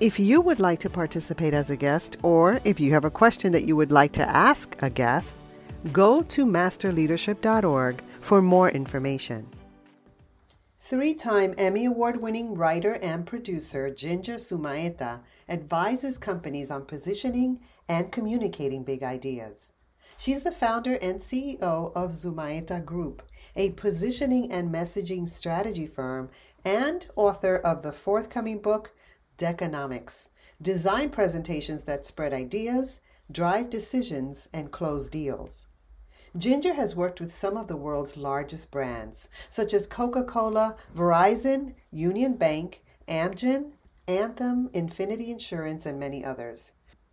If you would like to participate as a guest, or if you have a question that you would like to ask a guest, go to masterleadership.org for more information. Three time Emmy Award winning writer and producer Ginger Zumaeta advises companies on positioning and communicating big ideas. She's the founder and CEO of Zumaeta Group, a positioning and messaging strategy firm, and author of the forthcoming book, Deckonomics. Design presentations that spread ideas, drive decisions, and close deals. Ginger has worked with some of the world's largest brands, such as Coca Cola, Verizon, Union Bank, Amgen, Anthem, Infinity Insurance, and many others.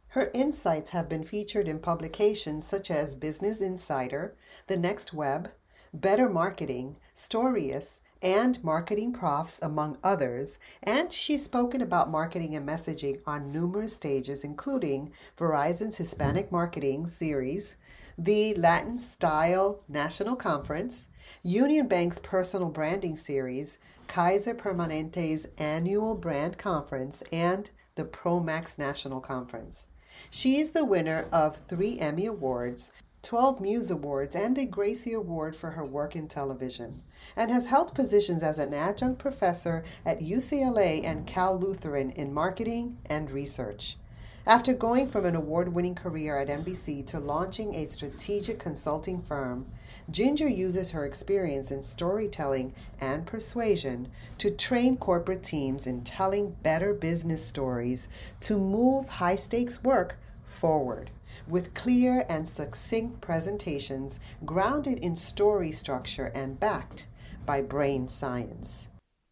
Her insights have been featured in publications such as Business Insider, The Next Web, Better Marketing, Storius, and Marketing Profs, among others, and she's spoken about marketing and messaging on numerous stages, including Verizon's Hispanic Marketing Series, the Latin Style National Conference, Union Bank's Personal Branding Series, Kaiser Permanente's Annual Brand Conference, and the ProMax National Conference. She is the winner of three Emmy Awards 12 Muse Awards, and a Gracie Award for her work in television, and has held positions as an adjunct professor at UCLA and Cal Lutheran in marketing and research. After going from an award winning career at NBC to launching a strategic consulting firm, Ginger uses her experience in storytelling and persuasion to train corporate teams in telling better business stories to move high stakes work forward with clear and succinct presentations grounded in story structure and backed by brain science.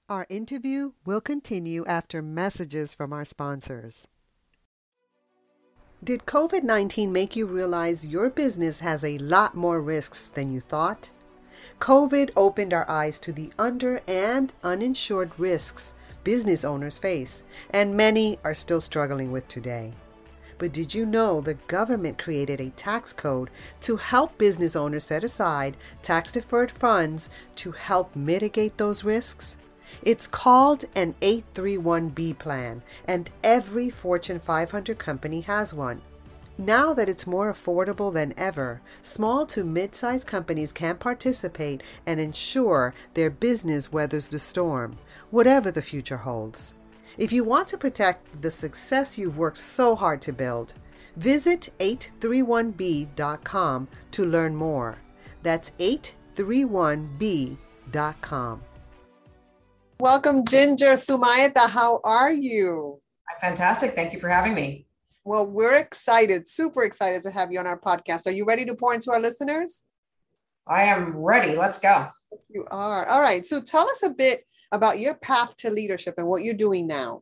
Our interview will continue after messages from our sponsors. Did COVID 19 make you realize your business has a lot more risks than you thought? COVID opened our eyes to the under and uninsured risks business owners face, and many are still struggling with today. But did you know the government created a tax code to help business owners set aside tax deferred funds to help mitigate those risks? It's called an 831B plan, and every Fortune 500 company has one. Now that it's more affordable than ever, small to mid sized companies can participate and ensure their business weathers the storm, whatever the future holds. If you want to protect the success you've worked so hard to build, visit 831b.com to learn more. That's 831b.com. Welcome, Ginger Zumaeta. How are you? I'm fantastic. Thank you for having me. Well, we're excited, super excited to have you on our podcast. Are you ready to pour into our listeners? I am ready. Let's go. You are. All right. So tell us a bit about your path to leadership and what you're doing now.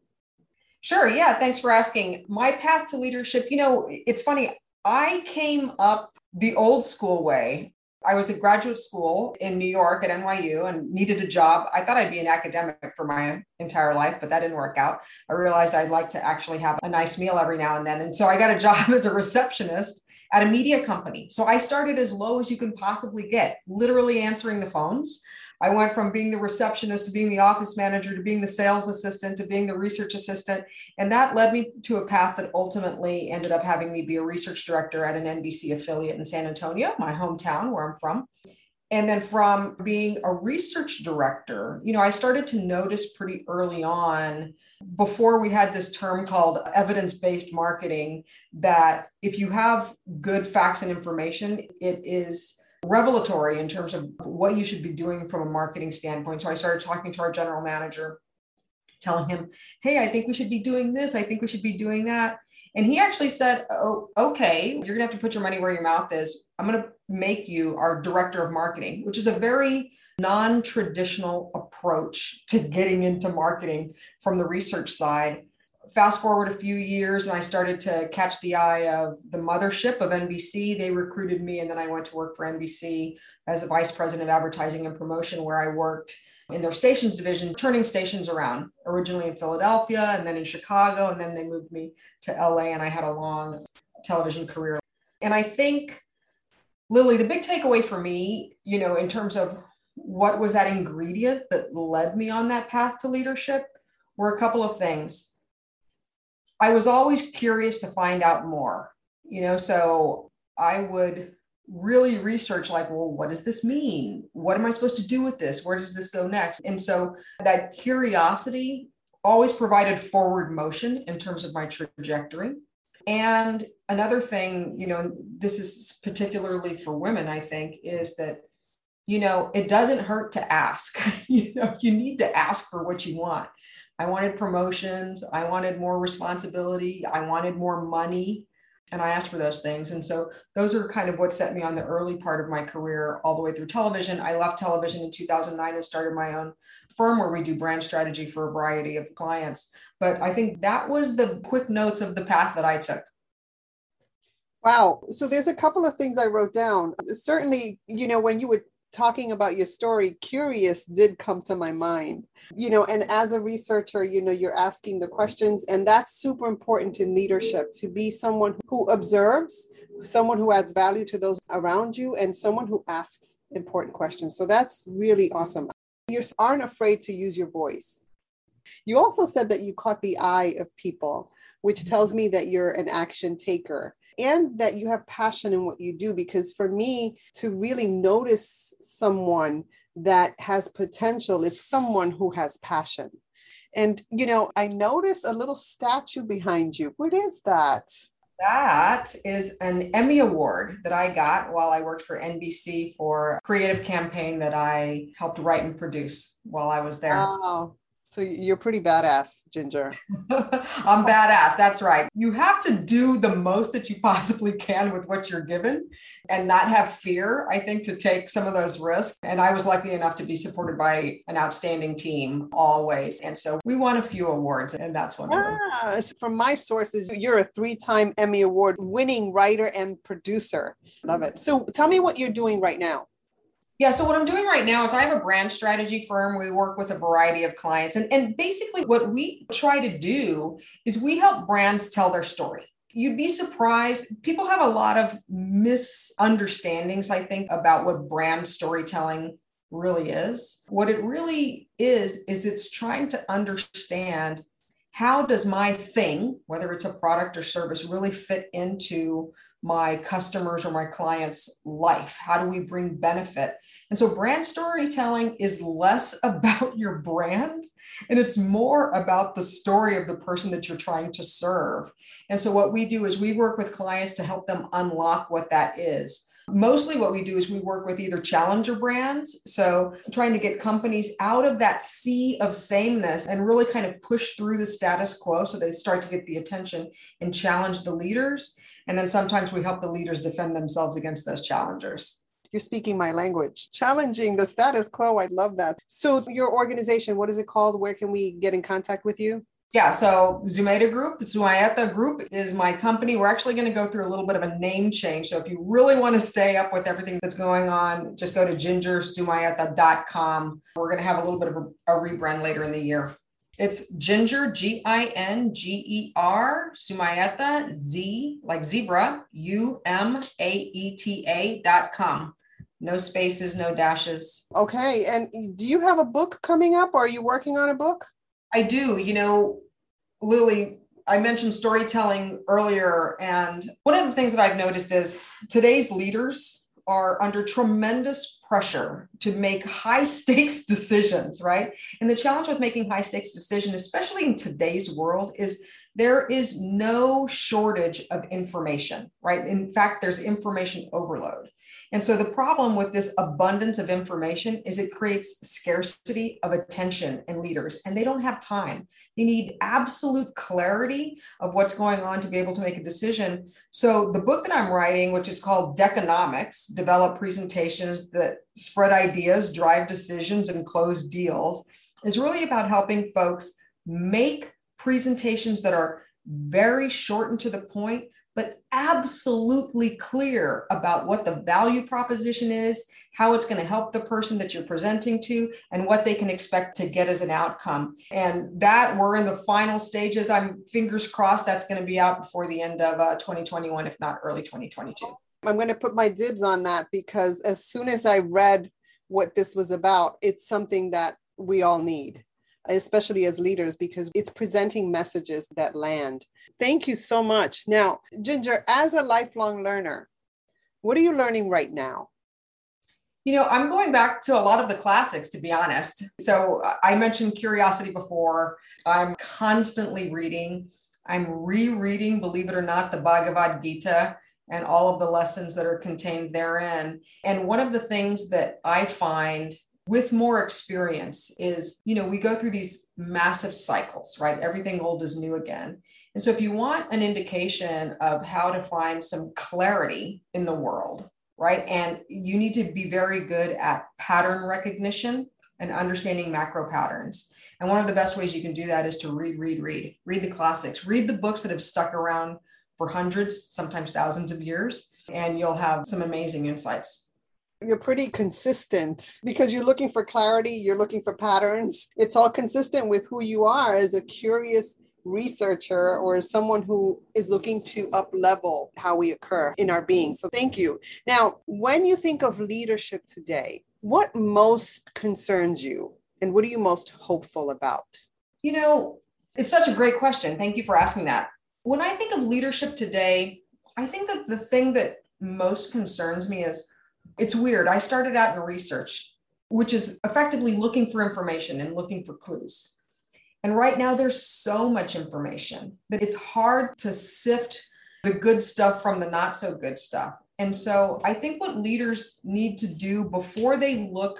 Sure. Yeah. Thanks for asking. My path to leadership, you know, it's funny. I came up the old school way. I was in graduate school in New York at NYU and needed a job. I thought I'd be an academic for my entire life, but that didn't work out. I realized I'd like to actually have a nice meal every now and then. And so I got a job as a receptionist at a media company. So I started as low as you can possibly get, literally answering the phones. I went from being the receptionist to being the office manager to being the sales assistant to being the research assistant. And that led me to a path that ultimately ended up having me be a research director at an NBC affiliate in San Antonio, my hometown where I'm from. And then from being a research director, you know, I started to notice pretty early on before we had this term called evidence based marketing that if you have good facts and information, it is revelatory in terms of what you should be doing from a marketing standpoint. So I started talking to our general manager telling him, Hey, I think we should be doing this. I think we should be doing that. And he actually said, Oh, okay, you're going to have to put your money where your mouth is. I'm going to make you our director of marketing, which is a very non traditional approach to getting into marketing from the research side. Fast forward a few years, and I started to catch the eye of the mothership of NBC. They recruited me, and then I went to work for NBC as a vice president of advertising and promotion, where I worked in their stations division, turning stations around, originally in Philadelphia and then in Chicago. And then they moved me to LA, and I had a long television career. And I think, Lily, the big takeaway for me, you know, in terms of what was that ingredient that led me on that path to leadership were a couple of things. I was always curious to find out more, you know, so I would really research like well what does this mean? What am i supposed to do with this? Where does this go next? And so that curiosity always provided forward motion in terms of my trajectory. And another thing you know this is particularly for women i think is that you know it doesn't hurt to ask you know you need to ask for what you want i wanted promotions i wanted more responsibility i wanted more money and I asked for those things. And so those are kind of what set me on the early part of my career all the way through television. I left television in 2009 and started my own firm where we do brand strategy for a variety of clients. But I think that was the quick notes of the path that I took. Wow. So there's a couple of things I wrote down. Certainly, you know, when you would talking about your story, curious did come to my mind. You know, and as a researcher, you know, you're asking the questions, and that's super important in leadership to be someone who observes, someone who adds value to those around you, and someone who asks important questions. So that's really awesome. You aren't afraid to use your voice. You also said that you caught the eye of people, which mm-hmm. tells me that you're an action taker and that you have passion in what you do. Because for me, to really notice someone that has potential, it's someone who has passion. And, you know, I noticed a little statue behind you. What is that? That is an Emmy Award that I got while I worked for NBC for a creative campaign that I helped write and produce while I was there. Oh, so you're pretty badass, Ginger. I'm badass. That's right. You have to do the most that you possibly can with what you're given and not have fear, I think, to take some of those risks. And I was lucky enough to be supported by an outstanding team always. And so we won a few awards, and that's one of them. Ah, from my sources, you're a three time Emmy Award winning writer and producer. Love it. So tell me what you're doing right now. Yeah. So what I'm doing right now is I have a brand strategy firm. We work with a variety of clients. And, and basically what we try to do is we help brands tell their story. You'd be surprised. People have a lot of misunderstandings, I think, about what brand storytelling really is. What it really is, is it's trying to understand how does my thing, whether it's a product or service, really fit into my customers or my clients' life? How do we bring benefit? And so, brand storytelling is less about your brand and it's more about the story of the person that you're trying to serve. And so, what we do is we work with clients to help them unlock what that is. Mostly, what we do is we work with either challenger brands. So, trying to get companies out of that sea of sameness and really kind of push through the status quo so they start to get the attention and challenge the leaders. And then sometimes we help the leaders defend themselves against those challengers. You're speaking my language, challenging the status quo. I love that. So, your organization, what is it called? Where can we get in contact with you? Yeah, so Zumaeta Group, Zumaeta Group is my company. We're actually going to go through a little bit of a name change. So if you really want to stay up with everything that's going on, just go to gingerzumaeta.com. We're going to have a little bit of a, a rebrand later in the year. It's Ginger, G I N G E R, Zumaeta, Z like zebra, U M A E T A dot com. No spaces, no dashes. Okay. And do you have a book coming up? Or are you working on a book? I do. You know, Lily, I mentioned storytelling earlier. And one of the things that I've noticed is today's leaders are under tremendous pressure to make high stakes decisions, right? And the challenge with making high stakes decisions, especially in today's world, is there is no shortage of information, right? In fact, there's information overload. And so the problem with this abundance of information is it creates scarcity of attention in leaders, and they don't have time. They need absolute clarity of what's going on to be able to make a decision. So the book that I'm writing, which is called Deckonomics, Develop Presentations That Spread Ideas, Drive Decisions, and Close Deals, is really about helping folks make presentations that are very short and to the point, but absolutely clear about what the value proposition is, how it's going to help the person that you're presenting to, and what they can expect to get as an outcome. And that we're in the final stages. I'm fingers crossed that's going to be out before the end of uh, 2021, if not early 2022. I'm going to put my dibs on that because as soon as I read what this was about, it's something that we all need especially as leaders, because it's presenting messages that land. Thank you so much. Now, Ginger, as a lifelong learner, what are you learning right now? You know, I'm going back to a lot of the classics, to be honest. So I mentioned curiosity before. I'm constantly reading. I'm rereading, believe it or not, the Bhagavad Gita and all of the lessons that are contained therein. And one of the things that I find with more experience is you know we go through these massive cycles right? Everything old is new again. And so if you want an indication of how to find some clarity in the world right? And you need to be very good at pattern recognition and understanding macro patterns. And one of the best ways you can do that is to read read read. Read the classics. Read the books that have stuck around for hundreds sometimes thousands of years and you'll have some amazing insights you're pretty consistent because you're looking for clarity, you're looking for patterns. It's all consistent with who you are as a curious researcher or as someone who is looking to up level how we occur in our being. So thank you. Now, when you think of leadership today, what most concerns you and what are you most hopeful about? You know, it's such a great question. Thank you for asking that. When I think of leadership today, I think that the thing that most concerns me is it's weird. I started out in research, which is effectively looking for information and looking for clues. And right now, there's so much information that it's hard to sift the good stuff from the not so good stuff. And so I think what leaders need to do before they look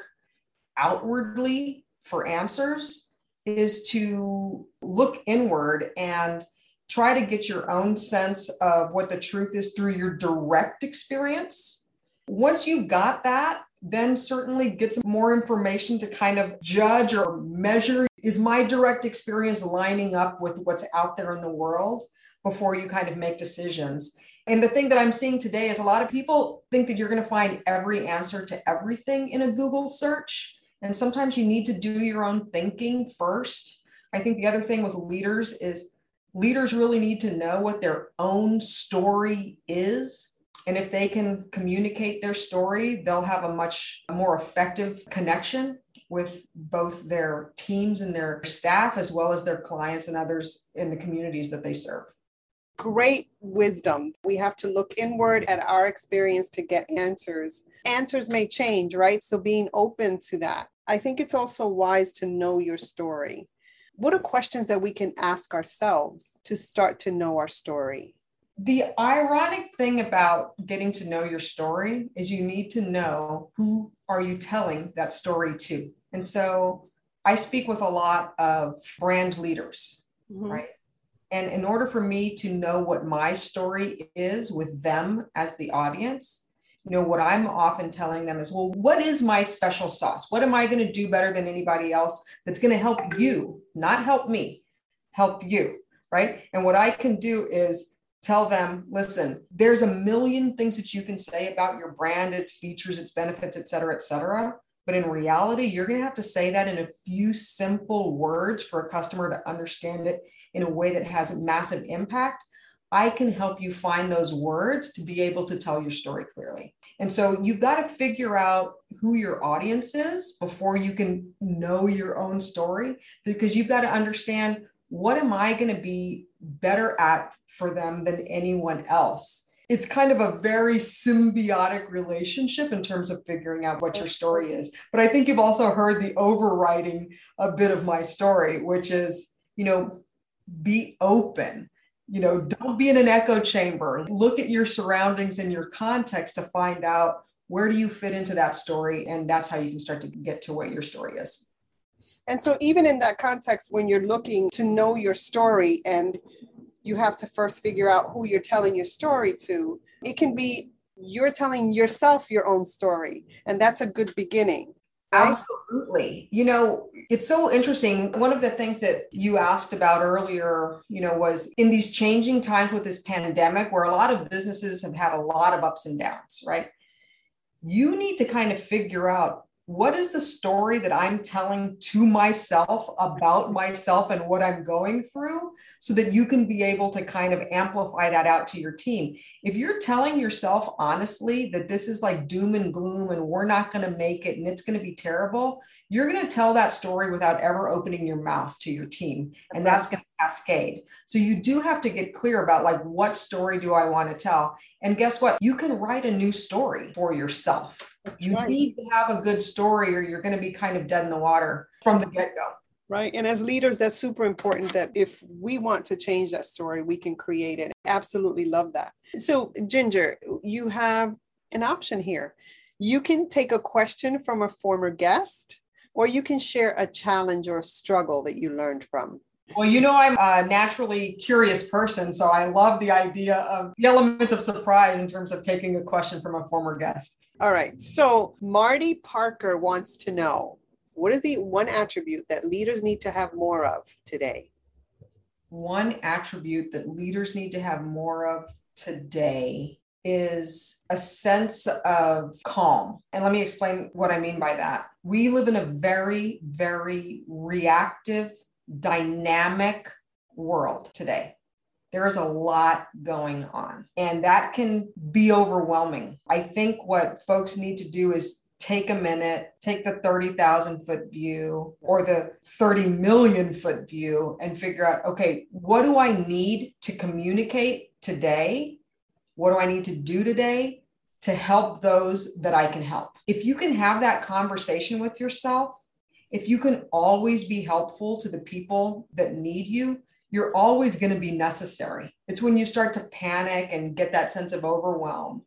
outwardly for answers is to look inward and try to get your own sense of what the truth is through your direct experience once you've got that, then certainly get some more information to kind of judge or measure is my direct experience lining up with what's out there in the world before you kind of make decisions. And the thing that I'm seeing today is a lot of people think that you're going to find every answer to everything in a Google search. And sometimes you need to do your own thinking first. I think the other thing with leaders is leaders really need to know what their own story is and if they can communicate their story, they'll have a much more effective connection with both their teams and their staff, as well as their clients and others in the communities that they serve. Great wisdom. We have to look inward at our experience to get answers. Answers may change, right? So being open to that. I think it's also wise to know your story. What are questions that we can ask ourselves to start to know our story? The ironic thing about getting to know your story is you need to know who are you telling that story to. And so i speak with a lot of brand leaders mm-hmm. right? And in order for me to know what my story is with them as the audience you know what i'm often telling them is well what is my special sauce? What am i going to do better than anybody else that's going to help you not help me help you right? And what i can do is tell them listen there's a million things that you can say about your brand its features its benefits et cetera et cetera. But in reality you're going to have to say that in a few simple words for a customer to understand it in a way that has massive impact. I can help you find those words to be able to tell your story clearly. And so you've got to figure out who your audience is before you can know your own story because you've got to understand what am I going to be better at for them than anyone else? It's kind of a very symbiotic relationship in terms of figuring out what your story is. But I think you've also heard the overriding a bit of my story, which is, you know, be open. You know, don't be in an echo chamber. Look at your surroundings and your context to find out where do you fit into that story? And that's how you can start to get to what your story is. And so, even in that context, when you're looking to know your story and you have to first figure out who you're telling your story to, it can be you're telling yourself your own story. And that's a good beginning. Absolutely. You know, it's so interesting. One of the things that you asked about earlier, you know, was in these changing times with this pandemic where a lot of businesses have had a lot of ups and downs, right? You need to kind of figure out what is the story that I'm telling to myself about myself and what I'm going through so that you can be able to kind of amplify that out to your team. If you're telling yourself honestly that this is like doom and gloom and we're not going to make it and it's going to be terrible, you're going to tell that story without ever opening your mouth to your team and that's going to cascade so you do have to get clear about like what story do i want to tell and guess what you can write a new story for yourself that's you right. need to have a good story or you're going to be kind of dead in the water from the get-go Right. And as leaders, that's super important that if we want to change that story, we can create it. Absolutely love that. So, Ginger, you have an option here. You can take a question from a former guest or you can share a challenge or a struggle that you learned from. Well, you know, I'm a naturally curious person, so I love the idea of the element of surprise in terms of taking a question from a former guest. All right. So, Marty Parker wants to know what is the one attribute that leaders need to have more of today? One attribute that leaders need to have more of today is a sense of calm. And let me explain what I mean by that. We live in a very, very reactive, dynamic world today. There is a lot going on, and that can be overwhelming. I think what folks need to do is take a minute, take the 30,000 foot view or the 30 million foot view and figure out okay, what do I need to communicate today what do I need to do today to help those that I can help? If you can have that conversation with yourself, if you can always be helpful to the people that need you, you're always going to be necessary. It's when you start to panic and get that sense of overwhelm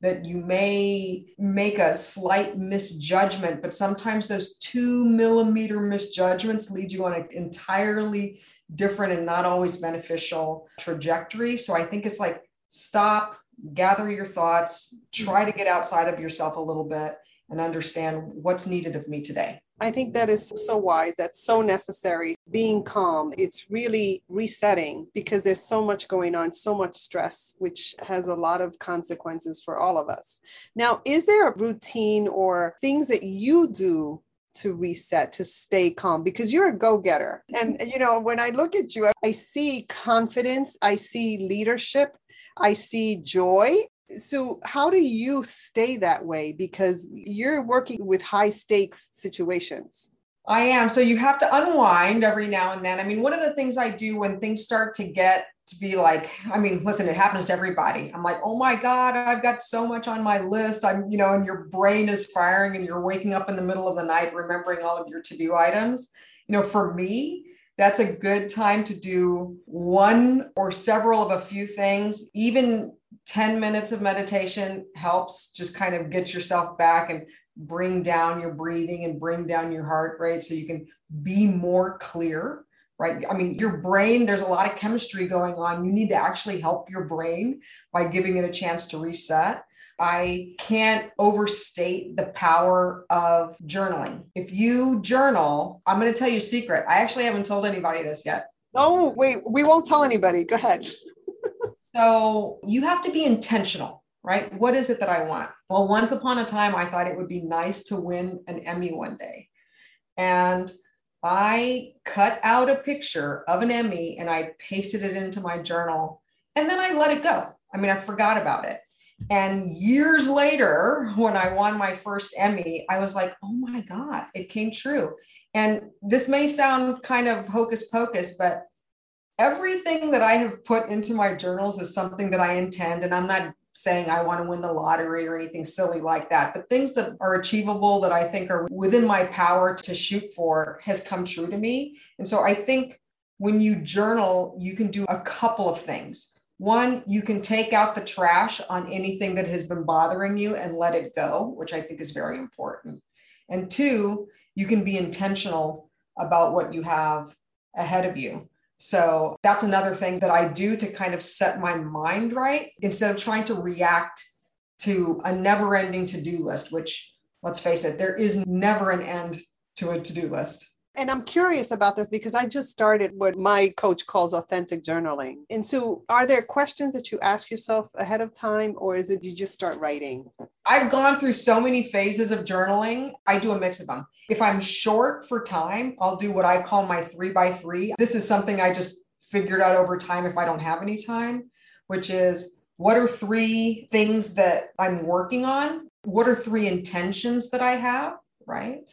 that you may make a slight misjudgment, but sometimes those two millimeter misjudgments lead you on an entirely different and not always beneficial trajectory. So I think it's like stop, gather your thoughts, try mm-hmm. to get outside of yourself a little bit and understand what's needed of me today. I think that is so wise. That's so necessary. Being calm, it's really resetting because there's so much going on, so much stress, which has a lot of consequences for all of us. Now, is there a routine or things that you do to reset, to stay calm because you're a go getter. And, mm-hmm. you know, when I look at you, I see confidence, I see leadership, I see joy. So, how do you stay that way? Because you're working with high stakes situations. I am. So, you have to unwind every now and then. I mean, one of the things I do when things start to get to be like, I mean, listen, it happens to everybody. I'm like, oh my God, I've got so much on my list. I'm, you know, and your brain is firing and you're waking up in the middle of the night remembering all of your to do items. You know, for me, that's a good time to do one or several of a few things. Even 10 minutes of meditation helps just kind of get yourself back and bring down your breathing and bring down your heart rate so you can be more clear right? I mean, your brain, there's a lot of chemistry going on. You need to actually help your brain by giving it a chance to reset. I can't overstate the power of journaling. If you journal, I'm going to tell you a secret. I actually haven't told anybody this yet. No, wait, we won't tell anybody. Go ahead. so you have to be intentional, right? What is it that I want? Well, once upon a time, I thought it would be nice to win an Emmy one day. And I cut out a picture of an Emmy and I pasted it into my journal and then I let it go. I mean, I forgot about it. And years later, when I won my first Emmy, I was like, oh my God, it came true. And this may sound kind of hocus pocus, but everything that I have put into my journals is something that I intend. And I'm not saying I want to win the lottery or anything silly like that, but things that are achievable that I think are within my power to shoot for has come true to me. And so I think when you journal, you can do a couple of things. one, you can take out the trash on anything that has been bothering you and let it go, which I think is very important. And two, you can be intentional about what you have ahead of you. So that's another thing that I do to kind of set my mind right instead of trying to react to a never ending to do list, which let's face it, there is never an end to a to do list. And I'm curious about this because I just started what my coach calls authentic journaling. And so, are there questions that you ask yourself ahead of time, or is it you just start writing? I've gone through so many phases of journaling. I do a mix of them. If I'm short for time, I'll do what I call my three by three. This is something I just figured out over time if I don't have any time, which is what are three things that I'm working on? What are three intentions that I have? Right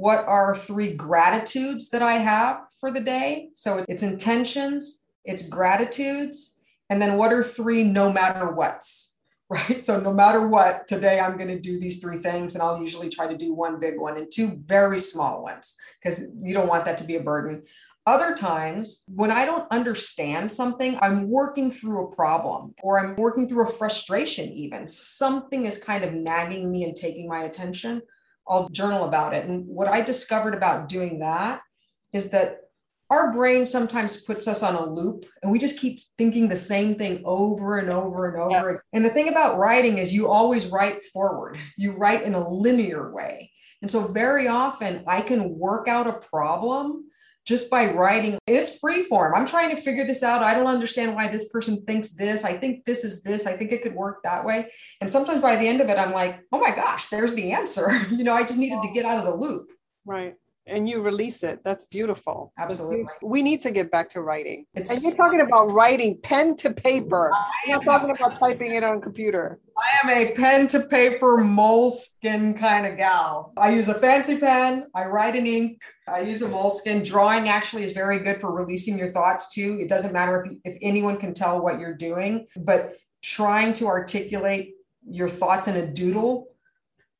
what are three gratitudes that I have for the day? So it's intentions, it's gratitudes, and then what are three no matter what's, right? So no matter what, today I'm going to do these three things, and I'll usually try to do one big one and two very small ones because you don't want that to be a burden. Other times, when I don't understand something, I'm working through a problem or I'm working through a frustration, even something is kind of nagging me and taking my attention. I'll journal about it. And what I discovered about doing that is that our brain sometimes puts us on a loop and we just keep thinking the same thing over and over and over. Yes. And the thing about writing is you always write forward, you write in a linear way. And so very often I can work out a problem just by writing. It's free form. I'm trying to figure this out. I don't understand why this person thinks this. I think this is this. I think it could work that way. And sometimes by the end of it, I'm like, oh my gosh, there's the answer. you know, I just needed to get out of the loop. Right and you release it. That's beautiful. Absolutely. We need to get back to writing. It's, and you're talking about writing pen to paper. I'm not talking about typing it on computer. I am a pen to paper moleskin kind of gal. I use a fancy pen. I write in ink. I use a moleskin. Drawing actually is very good for releasing your thoughts too. It doesn't matter if, if anyone can tell what you're doing, but trying to articulate your thoughts in a doodle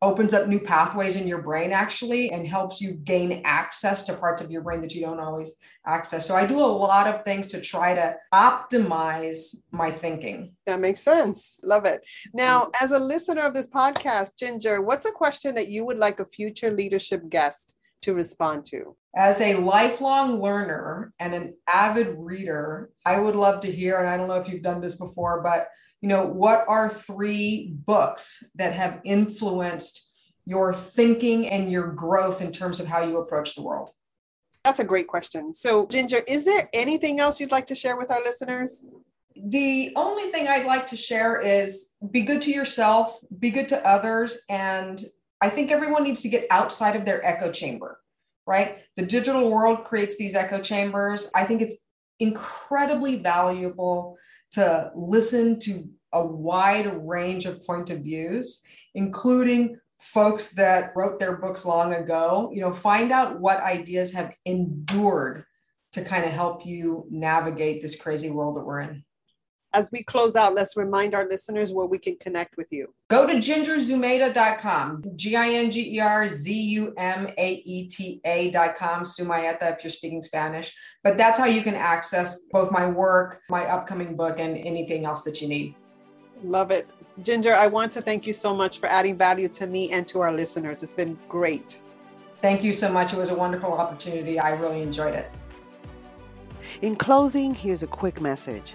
opens up new pathways in your brain actually and helps you gain access to parts of your brain that you don't always access. So I do a lot of things to try to optimize my thinking. That makes sense. Love it. Now, as a listener of this podcast, Ginger, what's a question that you would like a future leadership guest to respond to? As a lifelong learner and an avid reader, I would love to hear, and I don't know if you've done this before, but you know, what are three books that have influenced your thinking and your growth in terms of how you approach the world? That's a great question. So, Ginger, is there anything else you'd like to share with our listeners? The only thing I'd like to share is be good to yourself, be good to others. And I think everyone needs to get outside of their echo chamber, right? The digital world creates these echo chambers. I think it's incredibly valuable to listen to a wide range of point of views, including folks that wrote their books long ago. You know, find out what ideas have endured to kind of help you navigate this crazy world that we're in. As we close out, let's remind our listeners where we can connect with you. Go to gingerzumaeta.com, G I N G E R Z U M A E T A.com, Sumayeta if you're speaking Spanish. But that's how you can access both my work, my upcoming book, and anything else that you need. Love it. Ginger, I want to thank you so much for adding value to me and to our listeners. It's been great. Thank you so much. It was a wonderful opportunity. I really enjoyed it. In closing, here's a quick message.